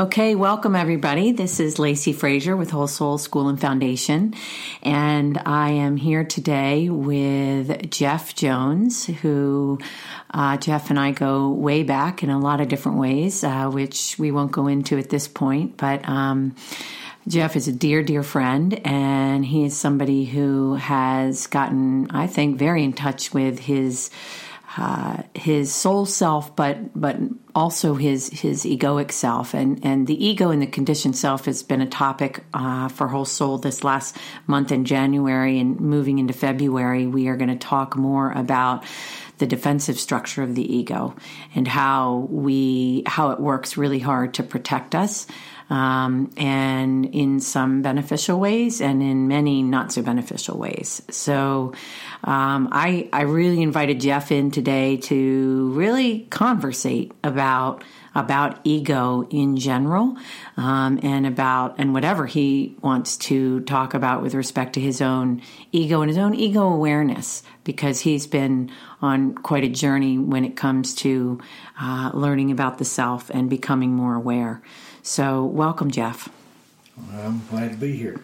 Okay, welcome everybody. This is Lacey Frazier with Whole Soul School and Foundation, and I am here today with Jeff Jones, who uh, Jeff and I go way back in a lot of different ways, uh, which we won't go into at this point, but. Um, Jeff is a dear, dear friend, and he is somebody who has gotten, I think, very in touch with his uh, his soul self, but but also his his egoic self, and and the ego and the conditioned self has been a topic uh, for Whole Soul this last month in January, and moving into February, we are going to talk more about the defensive structure of the ego and how we how it works really hard to protect us um, and in some beneficial ways and in many not so beneficial ways. So um, I, I really invited Jeff in today to really conversate about about ego in general um, and about and whatever he wants to talk about with respect to his own ego and his own ego awareness because he's been on quite a journey when it comes to uh, learning about the self and becoming more aware so, welcome, Jeff. I'm glad to be here.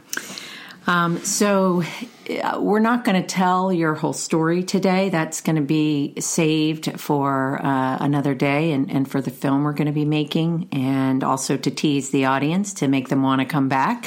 Um, so, uh, we're not going to tell your whole story today. That's going to be saved for uh, another day and, and for the film we're going to be making, and also to tease the audience to make them want to come back.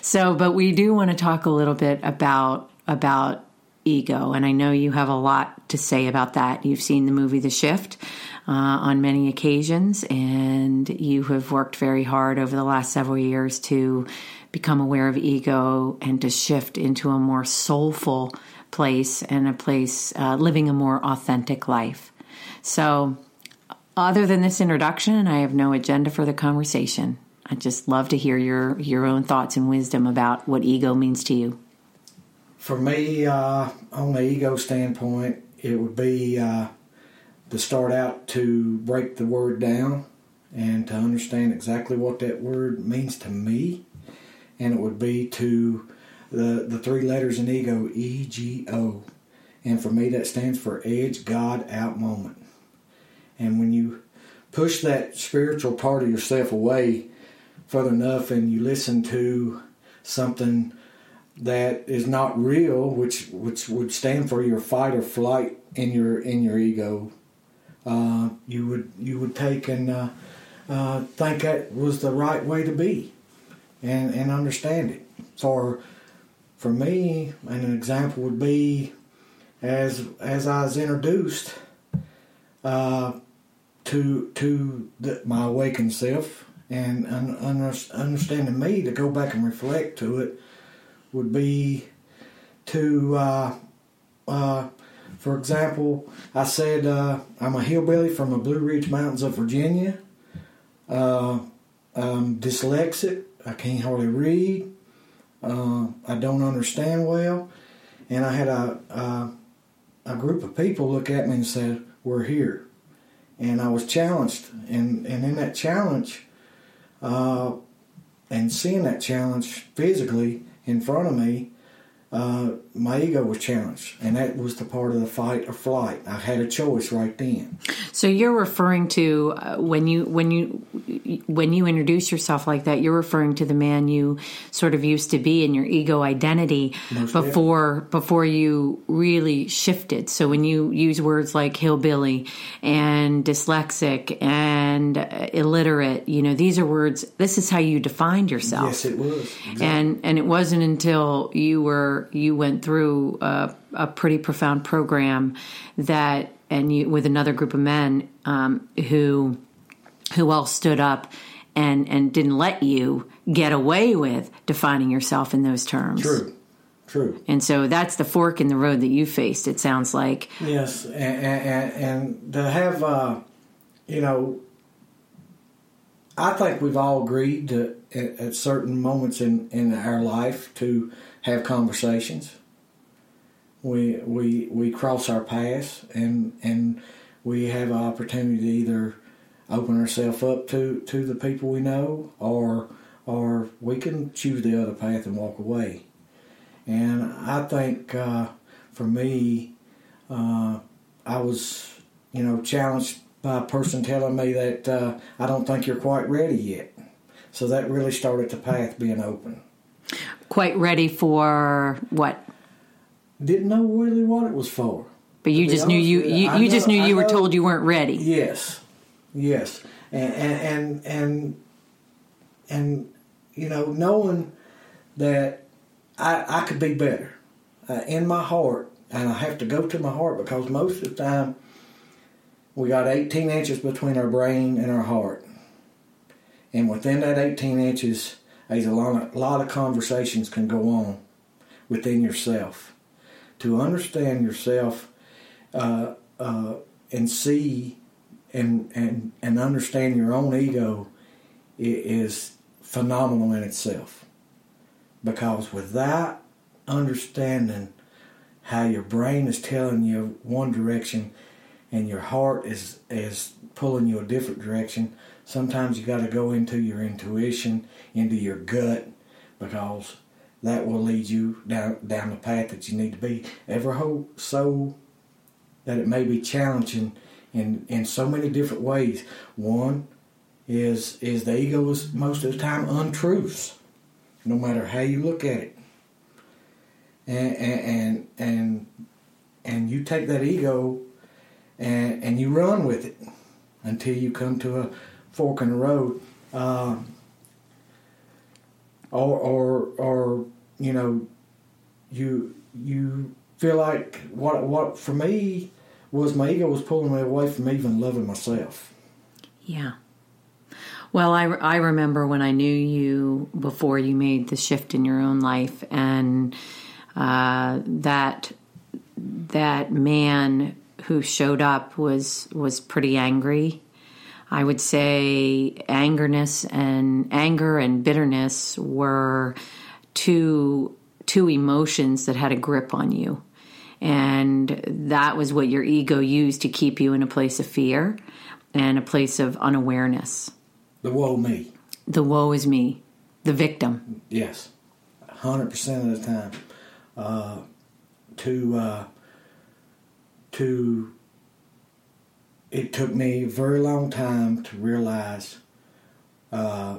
So, but we do want to talk a little bit about about ego, and I know you have a lot to say about that. You've seen the movie The Shift uh, on many occasions, and you have worked very hard over the last several years to become aware of ego and to shift into a more soulful place and a place uh, living a more authentic life. So, other than this introduction, I have no agenda for the conversation. I just love to hear your your own thoughts and wisdom about what ego means to you. For me, uh, on the ego standpoint, it would be uh, to start out to break the word down and to understand exactly what that word means to me. And it would be to the, the three letters in ego, E G O. And for me, that stands for edge, God, out moment. And when you push that spiritual part of yourself away further enough and you listen to something that is not real, which which would stand for your fight or flight in your in your ego, uh, you would you would take and uh, uh, think that was the right way to be, and and understand it. For for me, an example would be as as I was introduced uh, to to the, my awakened self and un, un, understanding me to go back and reflect to it would be to uh, for example, I said uh, I'm a hillbilly from the Blue Ridge Mountains of Virginia. Uh, I'm dyslexic. I can't hardly read. Uh, I don't understand well. And I had a, a, a group of people look at me and said, "We're here." And I was challenged, and and in that challenge, uh, and seeing that challenge physically in front of me, uh, my ego was challenged, and that was the part of the fight or flight. I had a choice right then. So you're referring to uh, when you when you when you introduce yourself like that, you're referring to the man you sort of used to be in your ego identity Most before definitely. before you really shifted. So when you use words like hillbilly and dyslexic and uh, illiterate, you know these are words. This is how you defined yourself. Yes, it was. Exactly. And and it wasn't until you were you went through a, a pretty profound program that, and you with another group of men um, who who all stood up and and didn't let you get away with defining yourself in those terms. True. True. And so that's the fork in the road that you faced. It sounds like. Yes, and, and, and to have, uh, you know, I think we've all agreed to, at, at certain moments in, in our life to have conversations. We we we cross our paths and and we have an opportunity to either open ourselves up to, to the people we know, or or we can choose the other path and walk away. And I think uh, for me, uh, I was, you know, challenged by a person telling me that uh, I don't think you're quite ready yet. So that really started the path being open. Quite ready for what? Didn't know really what it was for. But you just knew you you, you, just knew you were told you weren't ready. Yes, yes, and and and and, you know knowing that I I could be better uh, in my heart, and I have to go to my heart because most of the time we got 18 inches between our brain and our heart, and within that 18 inches, there's a lot of, a lot of conversations can go on within yourself. To understand yourself uh, uh, and see and, and, and understand your own ego is phenomenal in itself. Because without understanding how your brain is telling you one direction and your heart is, is pulling you a different direction, sometimes you got to go into your intuition, into your gut, because that will lead you down down the path that you need to be. Ever hope so that it may be challenging in, in so many different ways. One is is the ego is most of the time untruths, no matter how you look at it. And and and and you take that ego and and you run with it until you come to a fork in the road. Um, or or or you know you you feel like what what for me was my ego was pulling me away from even loving myself. Yeah. Well, I, I remember when I knew you before you made the shift in your own life, and uh, that that man who showed up was was pretty angry. I would say angerness and anger and bitterness were two two emotions that had a grip on you. And that was what your ego used to keep you in a place of fear and a place of unawareness. The woe me. The woe is me, the victim. Yes, 100% of the time. Uh, to, uh, to, it took me a very long time to realize uh,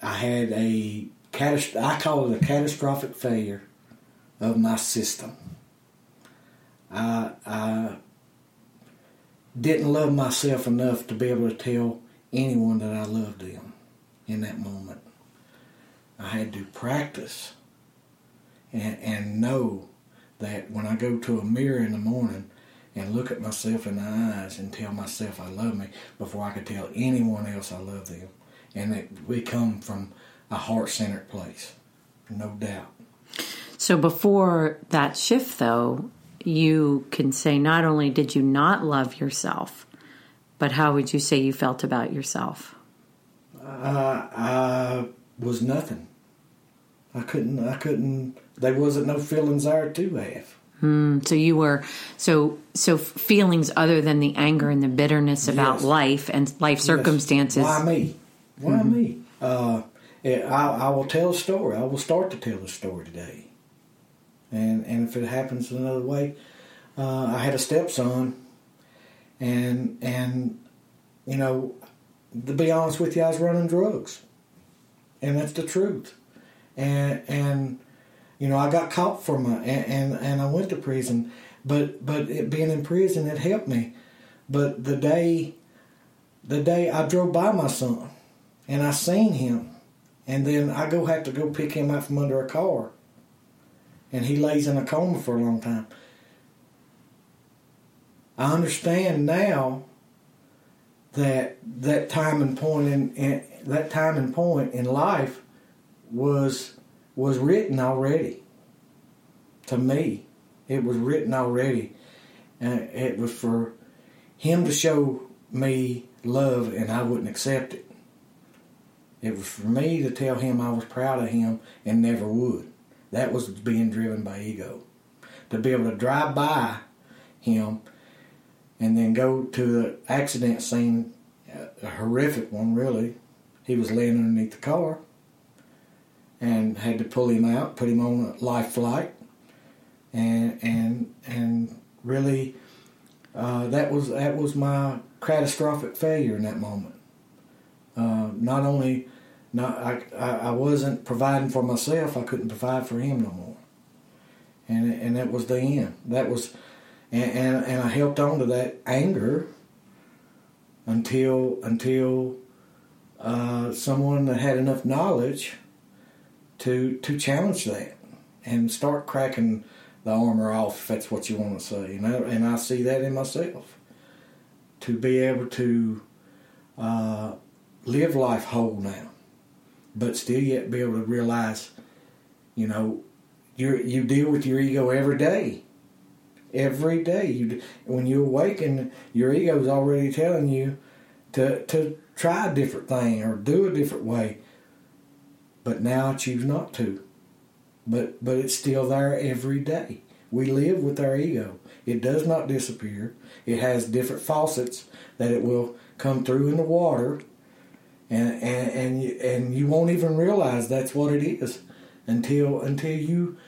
I had a, I call it a catastrophic failure of my system. I, I didn't love myself enough to be able to tell anyone that I loved them in that moment. I had to practice and, and know that when I go to a mirror in the morning and look at myself in the eyes and tell myself I love me before I could tell anyone else I love them. And that we come from a heart centered place, no doubt. So before that shift, though, you can say not only did you not love yourself, but how would you say you felt about yourself? Uh, I was nothing. I couldn't. I couldn't. There wasn't no feelings there to have. Mm, so you were so so feelings other than the anger and the bitterness about yes. life and life yes. circumstances. Why me? Why mm-hmm. me? Uh, I, I will tell a story. I will start to tell a story today and and if it happens another way, uh, I had a stepson, and and you know, to be honest with you, I was running drugs, and that's the truth, and and you know I got caught for my and and, and I went to prison, but but it, being in prison it helped me, but the day, the day I drove by my son, and I seen him, and then I go have to go pick him up from under a car. And he lays in a coma for a long time. I understand now that that time and point in, in, that time and point in life was was written already. To me, it was written already, and it was for him to show me love, and I wouldn't accept it. It was for me to tell him I was proud of him and never would. That was being driven by ego. To be able to drive by him and then go to the accident scene a horrific one, really. He was laying underneath the car and had to pull him out, put him on a life flight, and and and really, uh, that was that was my catastrophic failure in that moment. Uh, not only, not I, I, wasn't providing for myself, I couldn't provide for him no more, and and that was the end. That was, and and, and I helped on to that anger until until uh, someone that had enough knowledge to to challenge that and start cracking the armor off if that's what you want to say and I, and I see that in myself. To be able to uh, live life whole now but still yet be able to realize you know you you deal with your ego every day. Every day. You when you awaken your ego is already telling you to to try a different thing or do a different way but now I choose not to. But but it's still there every day. We live with our ego. It does not disappear. It has different faucets that it will come through in the water, and and and you, and you won't even realize that's what it is until until you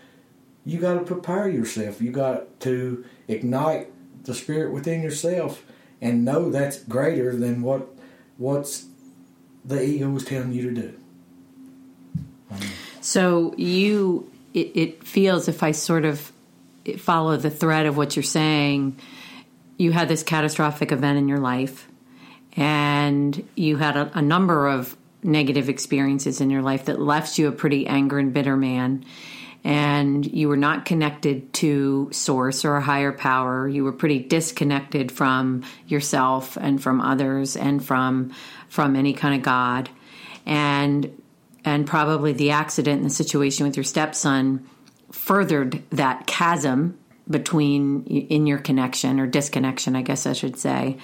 you got to prepare yourself. You got to ignite the spirit within yourself and know that's greater than what what's the ego is telling you to do. So you, it, it feels if I sort of follow the thread of what you're saying, you had this catastrophic event in your life, and you had a, a number of negative experiences in your life that left you a pretty angry and bitter man and you were not connected to source or a higher power. You were pretty disconnected from yourself and from others and from from any kind of god. And and probably the accident and the situation with your stepson furthered that chasm between in your connection or disconnection i guess i should say.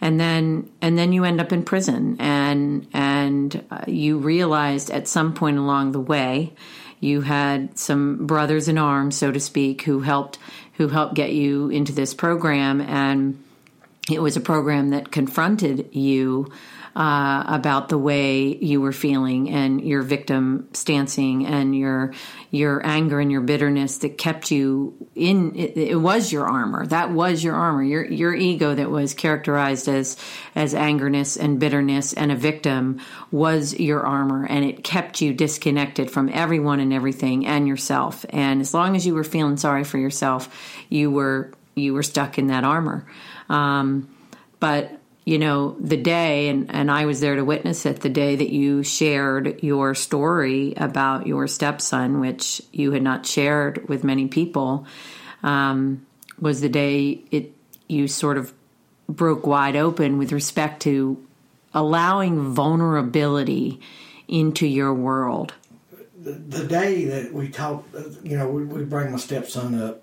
And then and then you end up in prison and and uh, you realized at some point along the way you had some brothers in arms so to speak who helped who helped get you into this program and it was a program that confronted you uh, about the way you were feeling and your victim stancing and your your anger and your bitterness that kept you in it, it, was your armor. That was your armor. Your your ego that was characterized as as angerness and bitterness and a victim was your armor and it kept you disconnected from everyone and everything and yourself. And as long as you were feeling sorry for yourself you were you were stuck in that armor. Um, but you know, the day, and, and I was there to witness it, the day that you shared your story about your stepson, which you had not shared with many people, um, was the day it you sort of broke wide open with respect to allowing vulnerability into your world. The, day that we talked, you know, we, we bring my stepson up,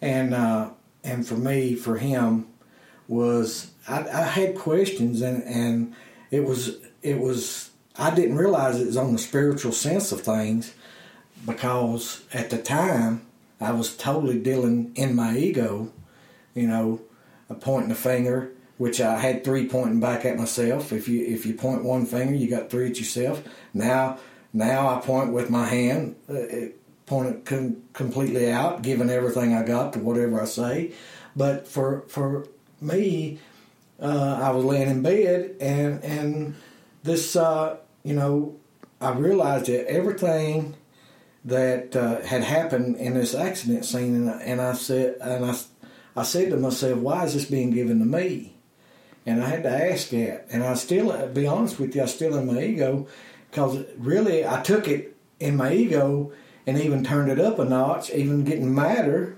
and uh, and for me, for him, was I, I had questions and and it was it was I didn't realize it was on the spiritual sense of things because at the time I was totally dealing in my ego, you know, pointing the finger, which I had three pointing back at myself. If you if you point one finger, you got three at yourself. Now now I point with my hand, uh, point it com- completely out, giving everything I got to whatever I say. But for for me, uh, I was laying in bed, and and this, uh, you know, I realized that everything that uh, had happened in this accident scene, and I, and I said, and I, I said to myself, why is this being given to me? And I had to ask that, and I still, to be honest with you, I still in my ego, because really I took it in my ego and even turned it up a notch, even getting madder,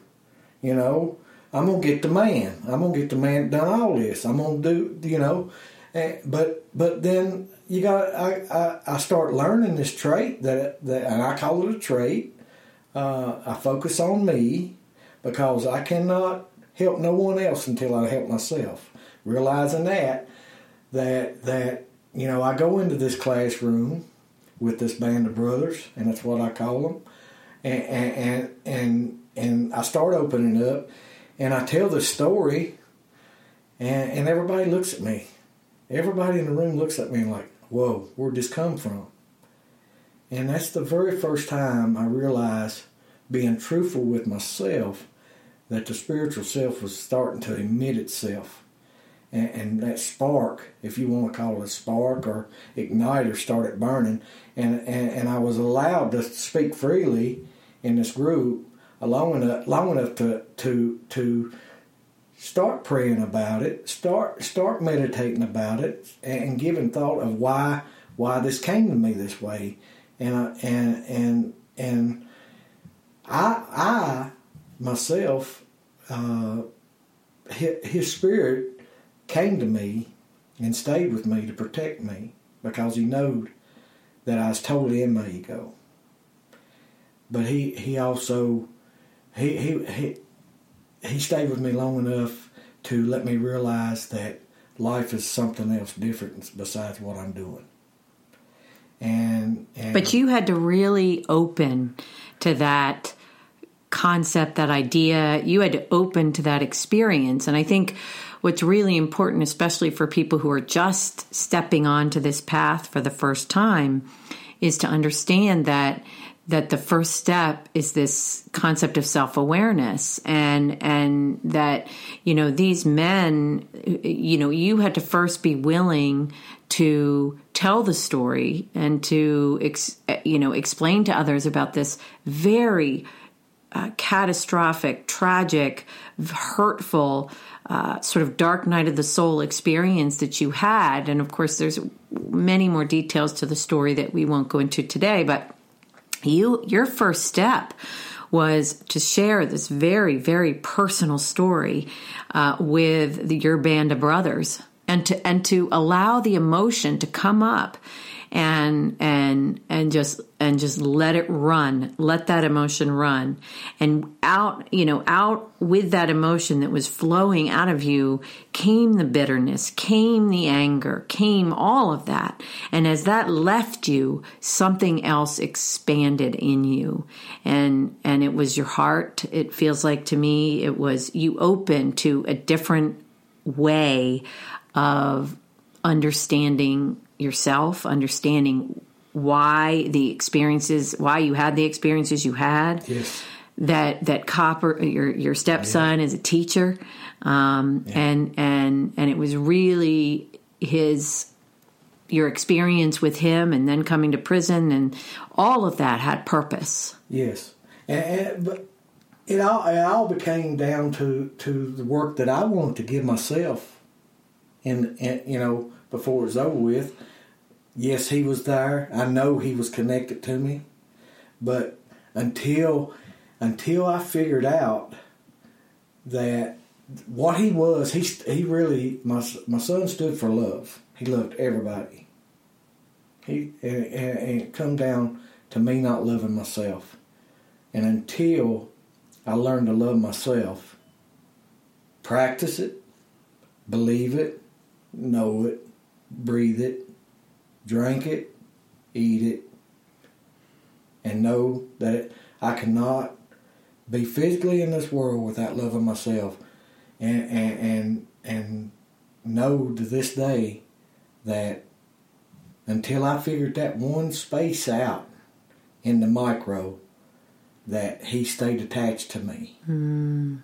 you know, I'm gonna get the man. I'm gonna get the man done all this. I'm gonna do, you know. And, but but then you got I, I, I start learning this trait that that and I call it a trait. Uh, I focus on me because I cannot help no one else until I help myself. Realizing that that that you know I go into this classroom with this band of brothers, and that's what I call them, and and and and I start opening up and I tell the story, and, and everybody looks at me. everybody in the room looks at me and like, whoa, where'd this come from? And that's the very first time I realized, being truthful with myself, that the spiritual self was starting to emit itself. And, and that spark, if you want to call it a spark or igniter, started burning. And, and, and I was allowed to speak freely in this group long enough, long enough to, to, to start praying about it, start start meditating about it, and giving thought of why why this came to me this way, and and and and I I myself, uh, his, his spirit came to me and stayed with me to protect me because he knowed that I was totally in my ego. But he he also he he he he stayed with me long enough to let me realize that life is something else different besides what I'm doing. And, and but you had to really open to that concept, that idea. You had to open to that experience, and I think what's really important, especially for people who are just stepping onto this path for the first time, is to understand that that the first step is this concept of self-awareness and and that you know these men you know you had to first be willing to tell the story and to ex, you know explain to others about this very uh, catastrophic tragic hurtful uh, sort of dark night of the soul experience that you had. And of course there's many more details to the story that we won't go into today but you your first step was to share this very very personal story uh, with the, your band of brothers and to and to allow the emotion to come up and and and just and just let it run let that emotion run. And out you know out with that emotion that was flowing out of you came the bitterness came the anger came all of that. And as that left you something else expanded in you. And and it was your heart. It feels like to me it was you open to a different way of understanding yourself, understanding why the experiences, why you had the experiences you had. Yes. That that copper, your your stepson yeah. is a teacher, um, yeah. and and and it was really his your experience with him, and then coming to prison, and all of that had purpose. Yes, and, and but it all it all became down to to the work that I wanted to give myself, and, and you know before it was over with yes, he was there. I know he was connected to me, but until until I figured out that what he was, he he really my my son stood for love. He loved everybody. He and, and, it come down to me not loving myself, and until I learned to love myself, practice it, believe it, know it, breathe it, drink it, eat it, and know that I cannot be physically in this world without loving myself, and and and, and know to this day that until I figured that one space out in the micro, that he stayed attached to me. Mm.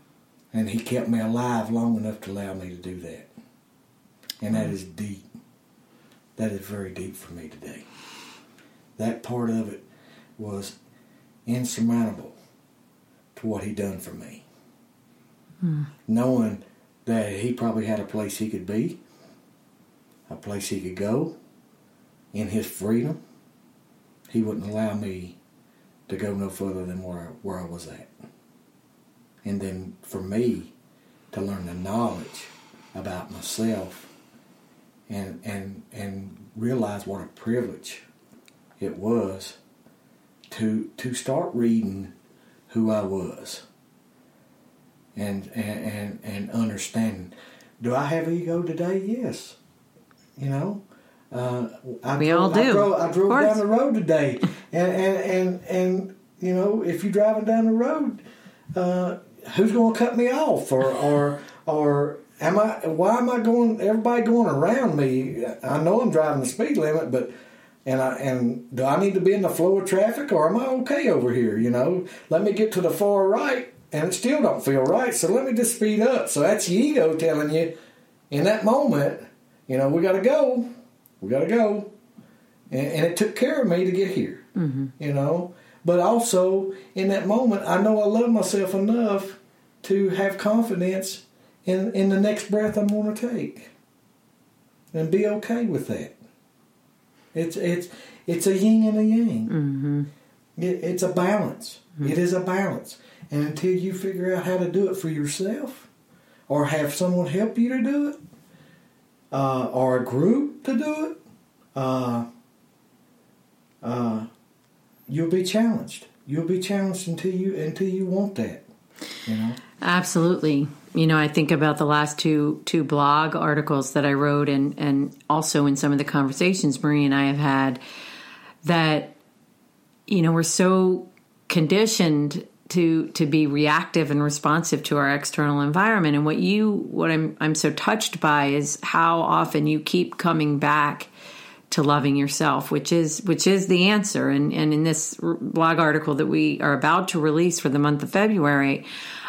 And he kept me alive long enough to allow me to do that. And that is deep that is very deep for me today. That part of it was insurmountable to what he done for me. Hmm. Knowing that he probably had a place he could be, a place he could go in his freedom, he wouldn't allow me to go no further than where, where I was at. And then for me to learn the knowledge about myself and and and realize what a privilege it was to to start reading who I was and and and, and understanding. Do I have ego today? Yes. You know, uh, I we drove, all do. I drove, I drove down the road today, and, and and and you know, if you're driving down the road, uh, who's going to cut me off, or or or am I? Why am I going? Everybody going around me. I know I'm driving the speed limit, but and I and do I need to be in the flow of traffic or am I okay over here? You know, let me get to the far right, and it still don't feel right. So let me just speed up. So that's your ego telling you in that moment, you know, we got to go, we got to go, and, and, it took care of me to get here. Mm-hmm. You know, but also in that moment, I know I love myself enough to have confidence in in the next breath I'm going to take, and be okay with that. It's it's it's a yin and a yang. Mm-hmm. It, it's a balance. Mm-hmm. It is a balance. And until you figure out how to do it for yourself, or have someone help you to do it, uh, or a group to do it, uh, uh, you'll be challenged. You'll be challenged until you until you want that. You know. Absolutely. You know, I think about the last two two blog articles that I wrote, and and also in some of the conversations Marie and I have had, that you know we're so conditioned to to be reactive and responsive to our external environment. And what you what I'm I'm so touched by is how often you keep coming back to loving yourself, which is which is the answer. And and in this blog article that we are about to release for the month of February.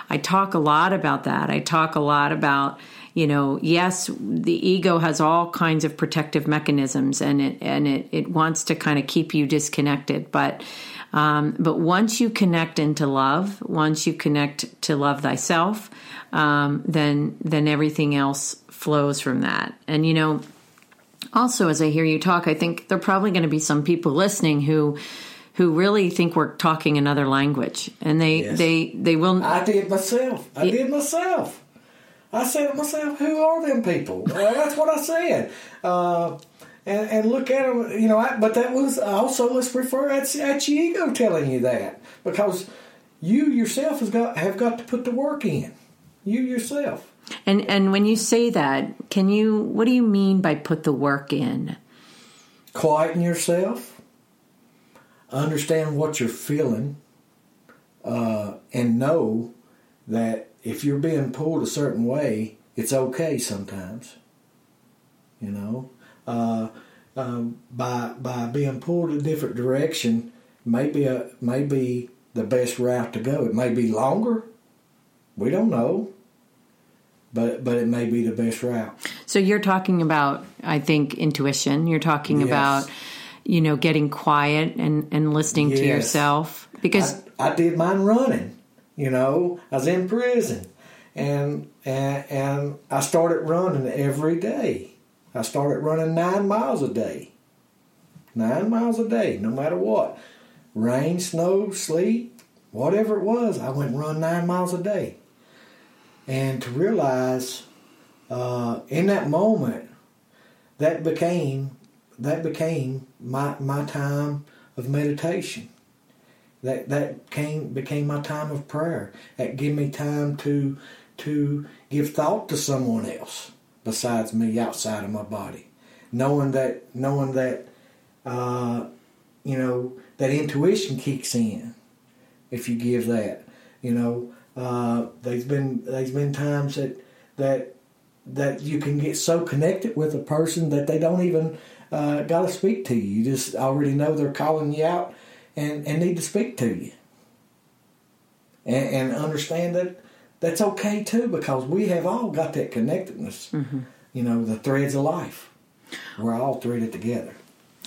I talk a lot about that. I talk a lot about you know yes the ego has all kinds of protective mechanisms and it and it, it wants to kind of keep you disconnected but um, but once you connect into love once you connect to love thyself um, then then everything else flows from that and you know also as i hear you talk i think there are probably going to be some people listening who who really think we're talking another language, and they yes. they they will. I did myself. I did myself. I said to myself, "Who are them people?" well, that's what I said. Uh, and, and, look at them, you know. I, but that was also let's refer that's, that's your ego telling you that because you yourself has got have got to put the work in. You yourself. And and when you say that, can you? What do you mean by put the work in? Quieten yourself understand what you're feeling uh, and know that if you're being pulled a certain way, it's okay sometimes. You know, uh, um, by by being pulled a different direction, maybe a maybe the best route to go. It may be longer. We don't know, but but it may be the best route. So you're talking about, I think, intuition. You're talking yes. about you know, getting quiet and, and listening yes. to yourself? Because I, I, did mine running. You know, I was in prison, and, and and I started running every day. I started running nine miles a day. Nine miles a day, no matter what, rain, snow, sleet, whatever it was. I went and run nine miles a day, and to realize uh, in that moment that became that became my my time of meditation. That that came became my time of prayer. That gave me time to to give thought to someone else besides me outside of my body. Knowing that knowing that uh, you know that intuition kicks in if you give that. You know, uh, there's been there's been times that that that you can get so connected with a person that they don't even uh, got to speak to you. You just already know they're calling you out and, and need to speak to you. And, and understand that that's okay too because we have all got that connectedness. Mm-hmm. You know, the threads of life. We're all threaded together.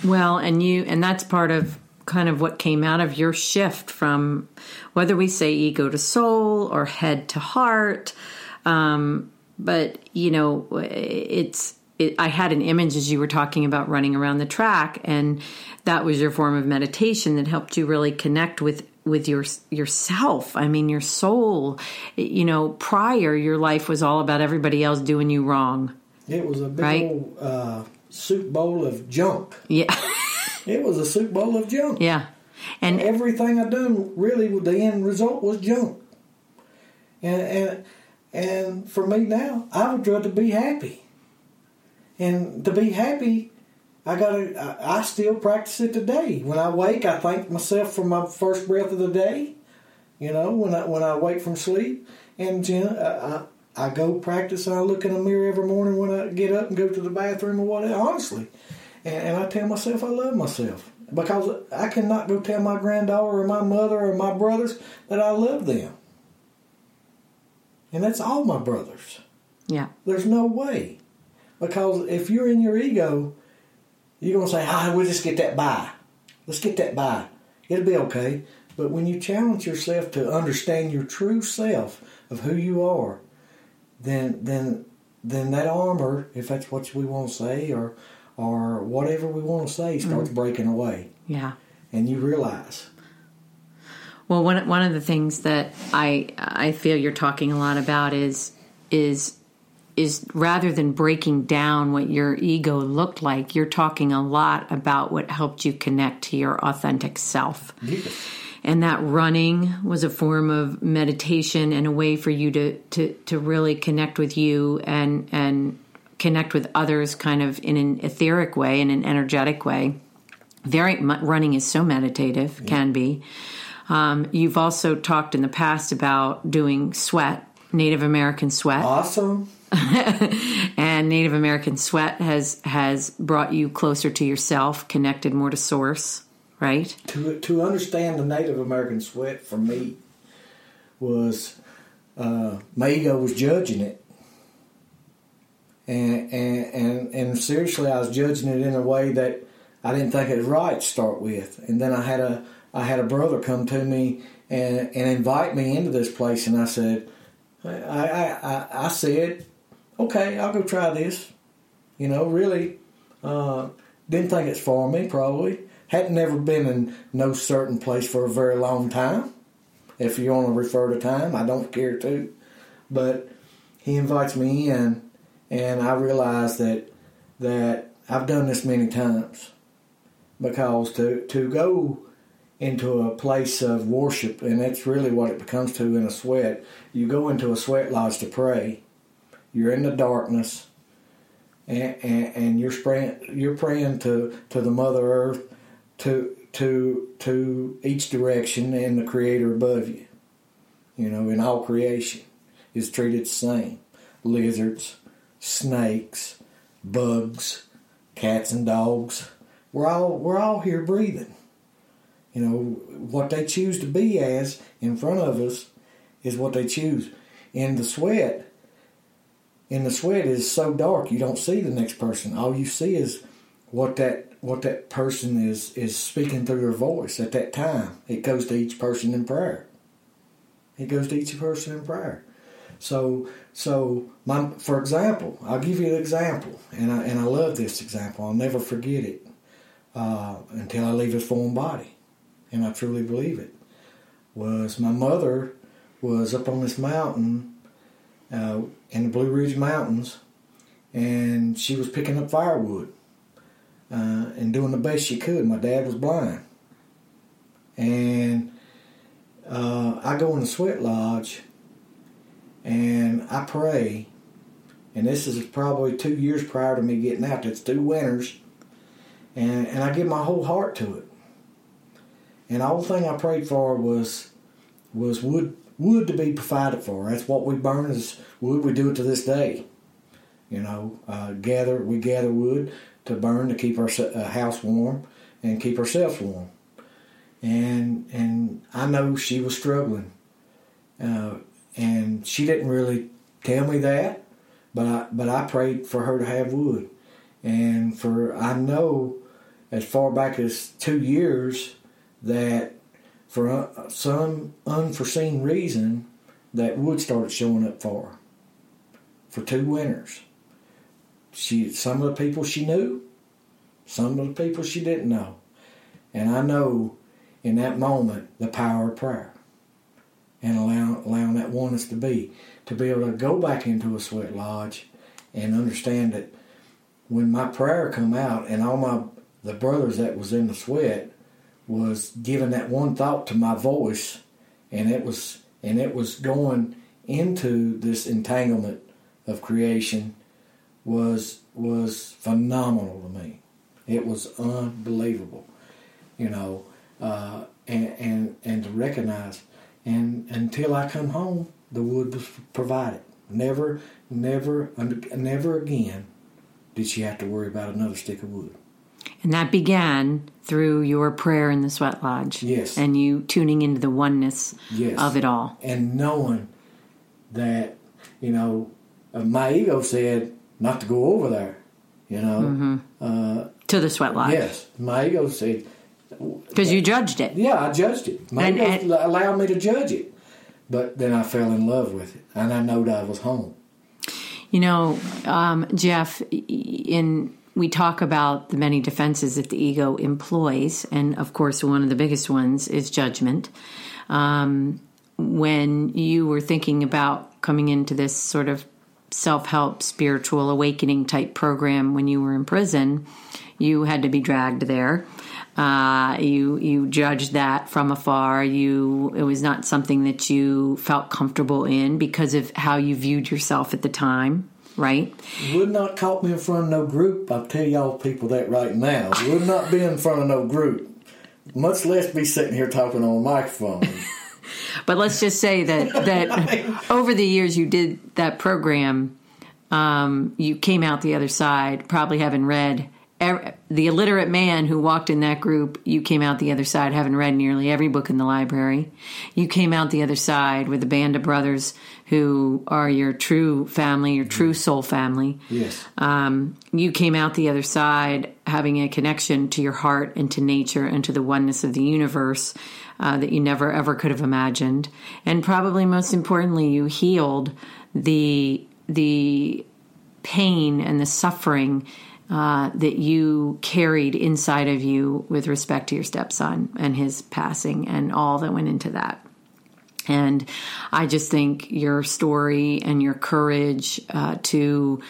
Well, and you, and that's part of kind of what came out of your shift from whether we say ego to soul or head to heart. Um, but you know, it's it, I had an image as you were talking about running around the track, and that was your form of meditation that helped you really connect with with your yourself. I mean, your soul. You know, prior your life was all about everybody else doing you wrong. It was a big right? old uh, soup bowl of junk. Yeah, it was a soup bowl of junk. Yeah, and, and everything I done really, the end result was junk. And and and for me now, I would rather be happy. And to be happy, I gotta. I, I still practice it today. When I wake, I thank myself for my first breath of the day. You know, when I when I wake from sleep, and you know, I go practice and I look in the mirror every morning when I get up and go to the bathroom or whatever. Honestly, and, and I tell myself I love myself because I cannot go tell my granddaughter or my mother or my brothers that I love them. And that's all my brothers. Yeah. There's no way. Because if you're in your ego, you're going to say, ah, we'll just get that by. Let's get that by. It'll be okay. But when you challenge yourself to understand your true self of who you are, then then then that armor, if that's what we want to say, or or whatever we want to say, starts mm. breaking away. Yeah. And you realize. Well, one one of the things that I I feel you're talking a lot about is is is rather than breaking down what your ego looked like, you're talking a lot about what helped you connect to your authentic self. Yes. And that running was a form of meditation and a way for you to to to really connect with you and and connect with others kind of in an etheric way in an energetic way. Very running is so meditative yeah. can be. Um, you've also talked in the past about doing sweat native american sweat. Awesome and native american sweat has has brought you closer to yourself connected more to source Right. To to understand the Native American sweat for me was uh, my ego was judging it, and, and and and seriously, I was judging it in a way that I didn't think it was right to start with. And then I had a I had a brother come to me and and invite me into this place, and I said, I I I, okay, I'll go try this. You know, really, uh, didn't think it's for me probably hadn't never been in no certain place for a very long time. If you want to refer to time, I don't care to. But he invites me in, and I realize that that I've done this many times because to to go into a place of worship, and that's really what it becomes to in a sweat. You go into a sweat lodge to pray. You're in the darkness, and, and, and you're praying. You're praying to to the Mother Earth to to to each direction and the creator above you. You know, in all creation is treated the same. Lizards, snakes, bugs, cats and dogs. We're all we're all here breathing. You know, what they choose to be as in front of us is what they choose. In the sweat, in the sweat is so dark you don't see the next person. All you see is what that what that person is is speaking through their voice at that time. It goes to each person in prayer. It goes to each person in prayer. So so my for example, I'll give you an example, and I and I love this example. I'll never forget it uh, until I leave this form body, and I truly believe it. Was my mother was up on this mountain uh, in the Blue Ridge Mountains, and she was picking up firewood uh, and doing the best she could. My dad was blind. And uh, I go in the sweat lodge and I pray. And this is probably two years prior to me getting out. That's two winters. And, and I give my whole heart to it. And all the whole thing I prayed for was was wood wood to be provided for. That's what we burn is wood. We do it to this day. You know, uh, gather we gather wood to burn to keep our uh, house warm and keep ourselves warm. And and I know she was struggling, uh, and she didn't really tell me that, but I but I prayed for her to have wood, and for I know as far back as two years that for some unforeseen reason that wood started showing up for her for two winters she some of the people she knew, some of the people she didn't know. And I know in that moment the power of prayer and allow, allowing that oneness to be. To be able to go back into a sweat lodge and understand that when my prayer come out and all my the brothers that was in the sweat was giving that one thought to my voice and it was and it was going into this entanglement of creation was was phenomenal to me. It was unbelievable, you know, uh, and and and to recognize. And until I come home, the wood was provided. Never, never, never again did she have to worry about another stick of wood. And that began through your prayer in the sweat lodge. Yes. And you tuning into the oneness Yes. of it all. and knowing that you know uh, my ego said not to go over there you know uh, To the sweat lodge. yes my ego said Because you judged it. yeah i judged it my And- ego and- allowed me to judge it but then i fell in love with it and i knowed i was home You know, um, Jeff, in we talk about the many defenses that the ego employs, and of course, one of the biggest ones is judgment. Um, when you were thinking about coming into this sort of self-help, spiritual awakening type program when you were in prison, you had to be dragged there. Uh, you you judged that from afar. You it was not something that you felt comfortable in because of how you viewed yourself at the time, right? would not caught me in front of no group i'll tell y'all people that right now would not be in front of no group much less be sitting here talking on a microphone But let's just say that that over the years you did that program, um, you came out the other side probably having read. The illiterate man who walked in that group, you came out the other side having read nearly every book in the library. You came out the other side with a band of brothers who are your true family, your true soul family. yes Um, you came out the other side having a connection to your heart and to nature and to the oneness of the universe uh, that you never ever could have imagined. And probably most importantly, you healed the the pain and the suffering uh, that you carried inside of you with respect to your stepson and his passing and all that went into that. And I just think your story and your courage uh, to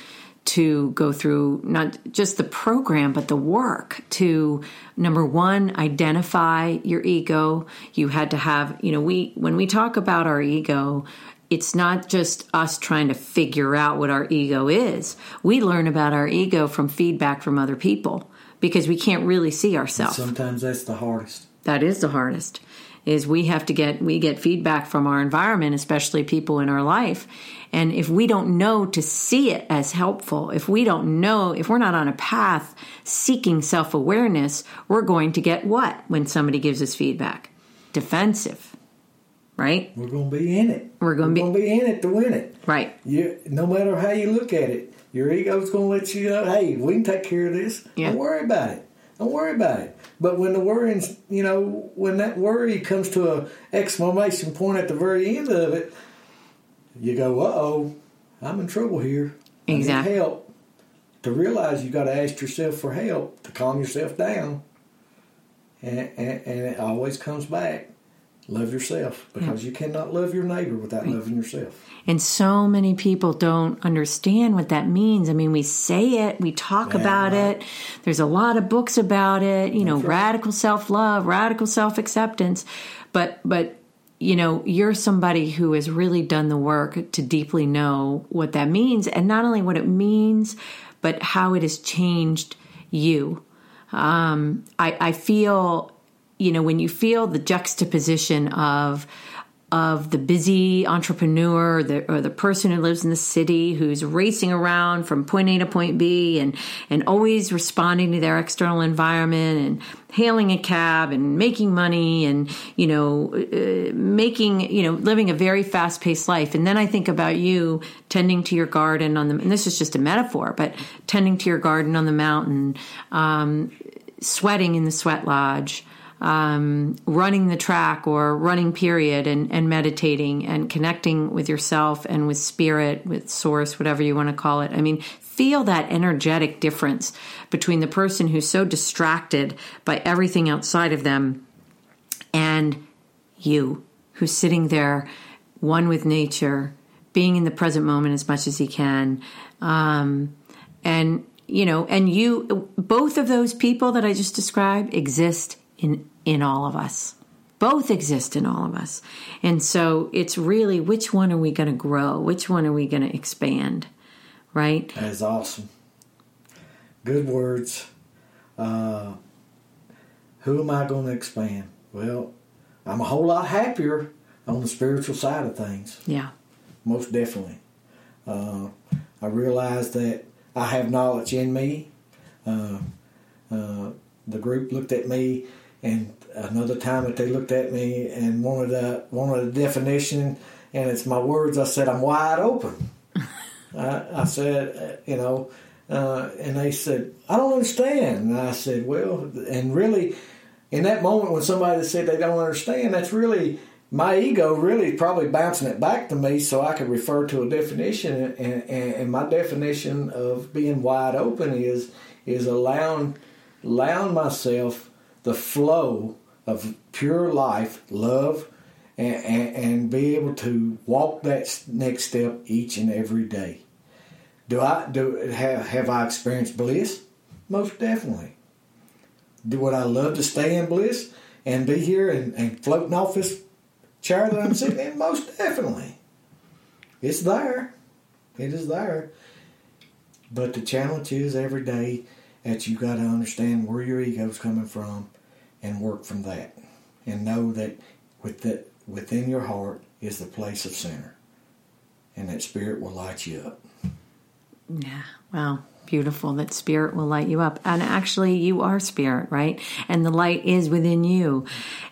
to go through not just the program but the work to number one identify your ego you had to have you know we when we talk about our ego it's not just us trying to figure out what our ego is. We learn about our ego from feedback from other people because we can't really see ourselves. Sometimes that's the hardest. That is the hardest is we have to get we get feedback from our environment especially people in our life. And if we don't know to see it as helpful if we don't know if we're not on a path seeking self-awareness we're going to get what when somebody gives us feedback? Defensive right we're going to be in it We're gonna be- gonna be in it to win it right you no matter how you look at it, your ego's going to let you know, hey, we can take care of this. Yeah. Don't worry about it. Don't worry about it. But when the worrying's, you know, when that worry comes to a exclamation point at the very end of it, you go, uh oh, I'm in trouble here. I need Exactly. help. To realize you got to ask yourself for help to calm yourself down. And, and, and it always comes back. Love yourself because you cannot love your neighbor without loving yourself. And so many people don't understand what that means. I mean, we say it, we talk Yeah, about right. it. There's a lot of books about it, you know, right. radical self-love, radical self-acceptance. But but you know, you're somebody who has really done the work to deeply know what that means and not only what it means, but how it has changed you. Um, I, I feel, you know, when you feel the juxtaposition of of the busy entrepreneur or the, or the person who lives in the city who's racing around from point A to point B and, and always responding to their external environment and hailing a cab and making money and, you know, uh, making, you know, living a very fast paced life. And then I think about you tending to your garden on the, and this is just a metaphor, but tending to your garden on the mountain, um, sweating in the sweat lodge, um, running the track or running period and, and meditating and connecting with yourself and with spirit, with source, whatever you want to call it. I mean, feel that energetic difference between the person who's so distracted by everything outside of them and you who's sitting there, one with nature, being in the present moment as much as he can. Um, and, you know, and you, both of those people that I just described exist in, in all of us. Both exist in all of us. And so it's really which one are we going to grow? Which one are we going to expand? Right? That is awesome. Good words. Uh, who am I going to expand? Well, I'm a whole lot happier on the spiritual side of things, Yeah. most definitely. Uh, I realized that I have knowledge in me. Uh, uh, the group looked at me, and another time that they looked at me and wanted a wanted a definition, and it's my words. I said I'm wide open. I, I, said, uh, you know, uh, and they said I don't understand. And I said, well, and really, in that moment when somebody said they don't understand, that's really my ego really probably bouncing it back to me so I could refer to a definition. And, and, and my definition of being wide open is is allowing allowing myself the flow of pure life, love, and, and, and, be able to walk that next step each and every day. Do I do have have I experienced bliss? Most definitely. Do would I love to stay in bliss and be here and, and floating off this chair that I'm sitting in? Most definitely. It's there. It is there. But the challenge is every day that you got to understand where your ego's coming from and work from that. And know that with the, within your heart is the place of center. And that spirit will light you up. Yeah. Wow beautiful that spirit will light you up and actually you are spirit right and the light is within you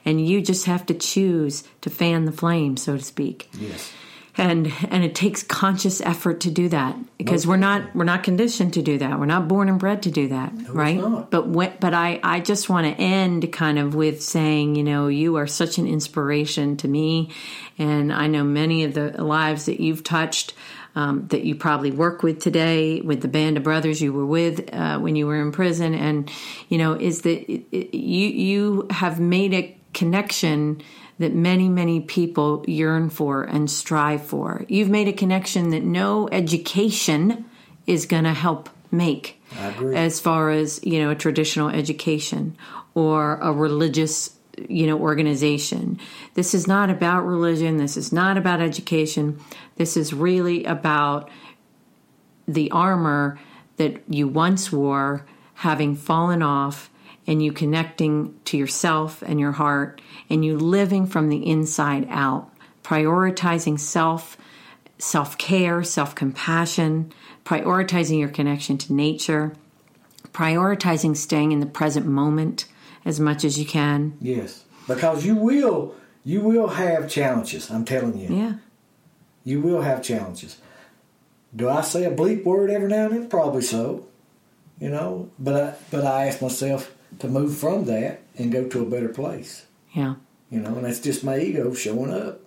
and you just have to choose to fan the flame so to speak yes and and it takes conscious effort to do that because we're not we're not conditioned to do that. We're not born and bred to do that no, right? but when, but i i just want to end kind of with saying you know you are such an inspiration to me. And i know many of the lives that you've touched um, that you probably work with today, with the band of brothers you were with uh, when you were in prison, and you know, is that you you have made a connection that many, many people yearn for and strive for. You've made a connection that no education is going to help make as far as, you know, a traditional education or a religious, you know, organization. This is not about religion. This is not about education. This is really about the armor that you once wore having fallen off and you connecting to yourself and your heart and you living from the inside out, prioritizing self, self care, self compassion, prioritizing your connection to nature, prioritizing staying in the present moment as much as you can. Yes, because you will you will have challenges. I'm telling you. Yeah. You will have challenges. Do I say a bleep word every now and then? Probably so. You know, but I, but I ask myself, to move from that and go to a better place. Yeah. You know, and that's just my ego showing up.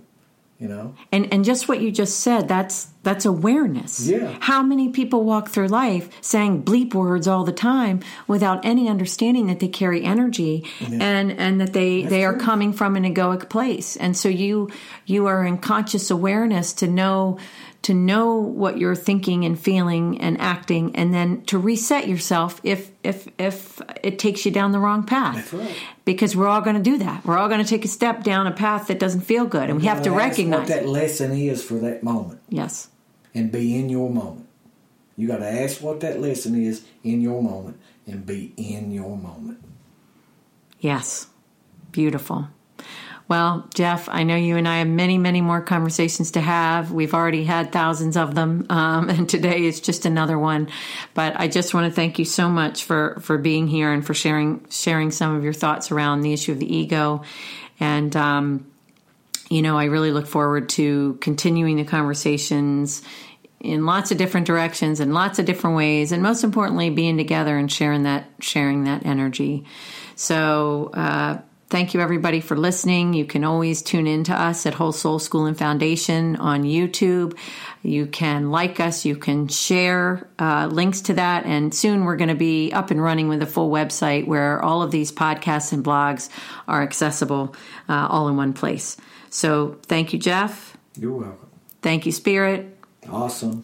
You know. And and just what you just said, that's that's awareness. Yeah. How many people walk through life saying bleep words all the time without any understanding that they carry energy yeah. and and that they they are coming from an egoic place. And so you you are in conscious awareness to know to know what you're thinking and feeling and acting and then to reset yourself if if if it takes you down the wrong path. Right. because we're all going to do that. We're all going to take a step down a path that doesn't feel good and we have to recognize what that lesson is for that moment. Yes. And be in your moment. You got to ask what that lesson is in your moment and be in your moment. Yes. Beautiful well, Jeff, I know you and I have many, many more conversations to have. We've already had thousands of them, um, and today is just another one. But I just want to thank you so much for for being here and for sharing sharing some of your thoughts around the issue of the ego. And um, you know, I really look forward to continuing the conversations in lots of different directions and lots of different ways, and most importantly, being together and sharing that sharing that energy. So. Uh, Thank you, everybody, for listening. You can always tune in to us at Whole Soul School and Foundation on YouTube. You can like us, you can share uh, links to that, and soon we're going to be up and running with a full website where all of these podcasts and blogs are accessible uh, all in one place. So, thank you, Jeff. You're welcome. Thank you, Spirit. Awesome.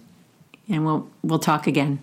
And we'll we'll talk again.